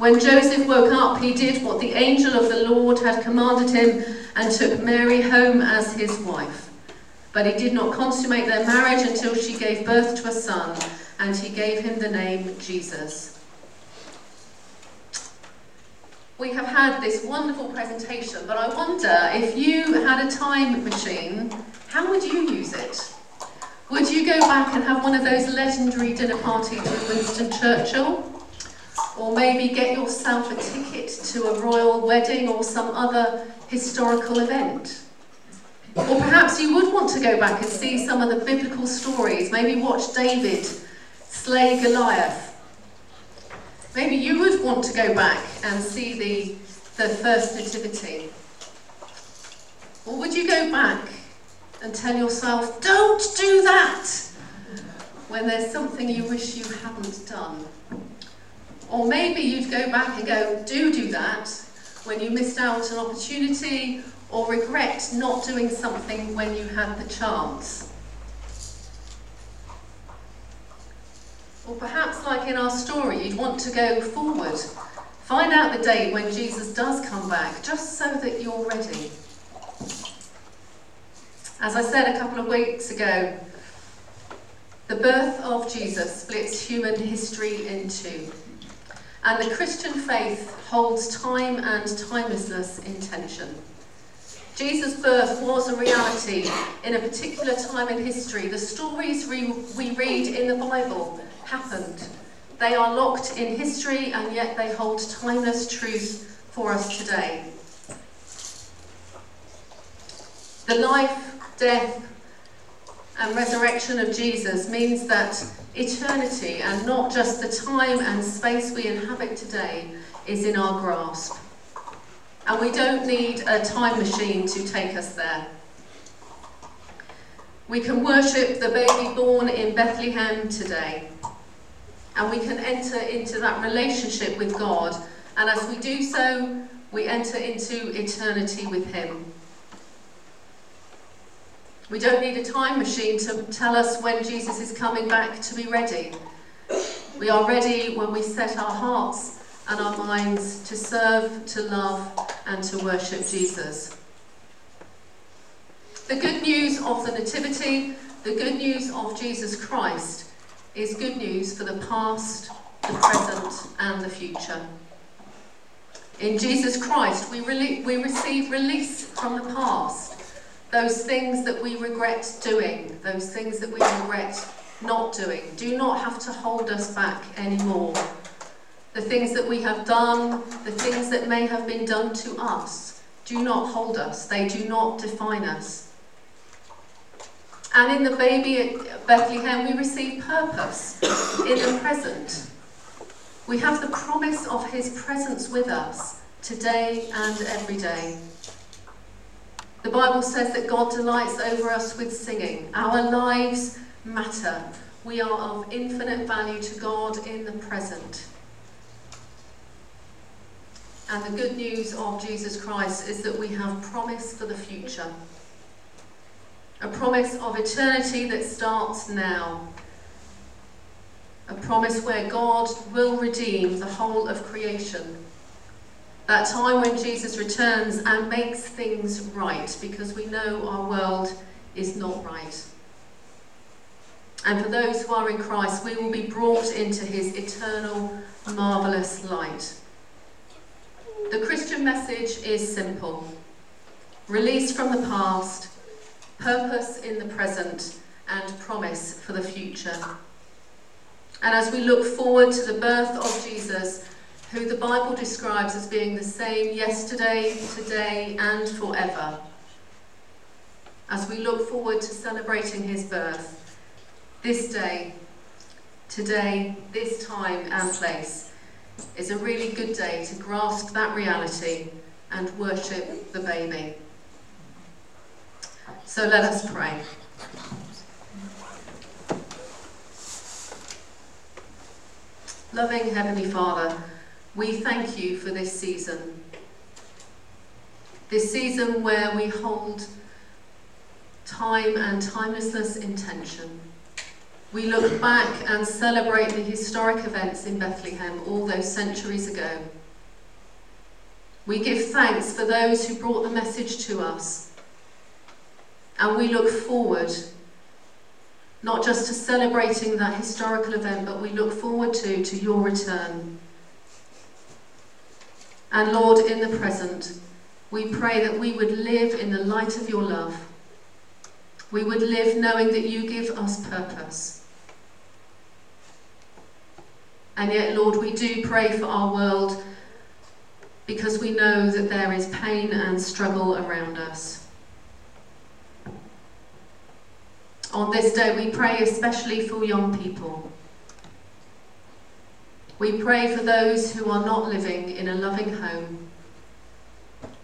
When Joseph woke up, he did what the angel of the Lord had commanded him and took Mary home as his wife. But he did not consummate their marriage until she gave birth to a son, and he gave him the name Jesus. We have had this wonderful presentation, but I wonder if you had a time machine, how would you use it? Would you go back and have one of those legendary dinner parties with Winston Churchill? Or maybe get yourself a ticket to a royal wedding or some other historical event. Or perhaps you would want to go back and see some of the biblical stories, maybe watch David slay Goliath. Maybe you would want to go back and see the, the first nativity. Or would you go back and tell yourself, don't do that, when there's something you wish you hadn't done? Or maybe you'd go back and go, do do that when you missed out an opportunity or regret not doing something when you had the chance. Or perhaps, like in our story, you'd want to go forward. Find out the date when Jesus does come back, just so that you're ready. As I said a couple of weeks ago, the birth of Jesus splits human history in two. And the Christian faith holds time and timelessness in tension. Jesus' birth was a reality in a particular time in history. The stories we read in the Bible happened. They are locked in history and yet they hold timeless truth for us today. The life, death, and resurrection of Jesus means that eternity and not just the time and space we inhabit today is in our grasp. And we don't need a time machine to take us there. We can worship the baby born in Bethlehem today. And we can enter into that relationship with God. And as we do so, we enter into eternity with Him. We don't need a time machine to tell us when Jesus is coming back to be ready. We are ready when we set our hearts and our minds to serve, to love, and to worship Jesus. The good news of the Nativity, the good news of Jesus Christ, is good news for the past, the present, and the future. In Jesus Christ, we, re- we receive release from the past those things that we regret doing, those things that we regret not doing, do not have to hold us back anymore. The things that we have done, the things that may have been done to us, do not hold us. They do not define us. And in the baby at Bethlehem, we receive purpose in the present. We have the promise of his presence with us today and every day. The Bible says that God delights over us with singing. Our lives matter. We are of infinite value to God in the present. And the good news of Jesus Christ is that we have promise for the future. A promise of eternity that starts now. A promise where God will redeem the whole of creation that time when Jesus returns and makes things right because we know our world is not right. And for those who are in Christ, we will be brought into his eternal, marvellous light. The Christian message is simple release from the past, purpose in the present, and promise for the future. And as we look forward to the birth of Jesus, who the Bible describes as being the same yesterday, today, and forever, as we look forward to celebrating his birth, this day, today, this time and place, is a really good day to grasp that reality and worship the baby. So let us pray. Loving Heavenly Father, we thank you for this season. This season where we hold time and timelessness intention. We look back and celebrate the historic events in Bethlehem all those centuries ago. We give thanks for those who brought the message to us. And we look forward not just to celebrating that historical event, but we look forward to, to your return. And Lord, in the present, we pray that we would live in the light of your love. We would live knowing that you give us purpose. And yet, Lord, we do pray for our world because we know that there is pain and struggle around us. On this day, we pray especially for young people. We pray for those who are not living in a loving home.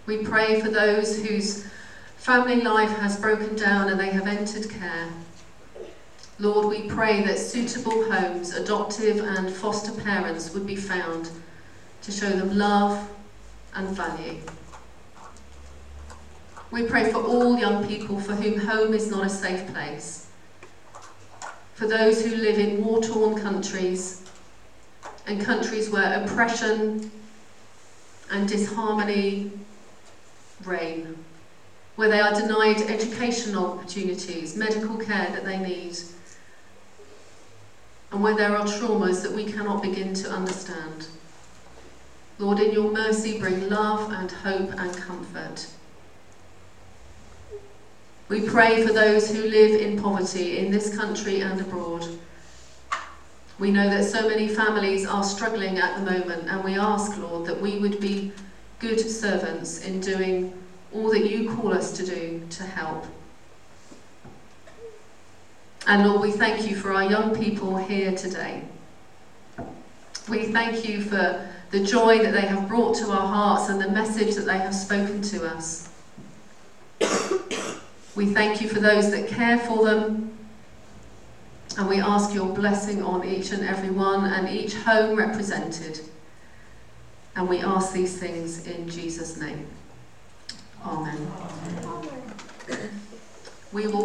We pray for those whose family life has broken down and they have entered care. Lord, we pray that suitable homes, adoptive and foster parents would be found to show them love and value. We pray for all young people for whom home is not a safe place. For those who live in war torn countries and countries where oppression and disharmony reign, where they are denied educational opportunities, medical care that they need, and where there are traumas that we cannot begin to understand. Lord, in your mercy, bring love and hope and comfort. We pray for those who live in poverty in this country and abroad. We know that so many families are struggling at the moment, and we ask, Lord, that we would be good servants in doing all that you call us to do to help. And Lord, we thank you for our young people here today. We thank you for the joy that they have brought to our hearts and the message that they have spoken to us. We thank you for those that care for them. And we ask your blessing on each and every one and each home represented. And we ask these things in Jesus' name. Amen. We will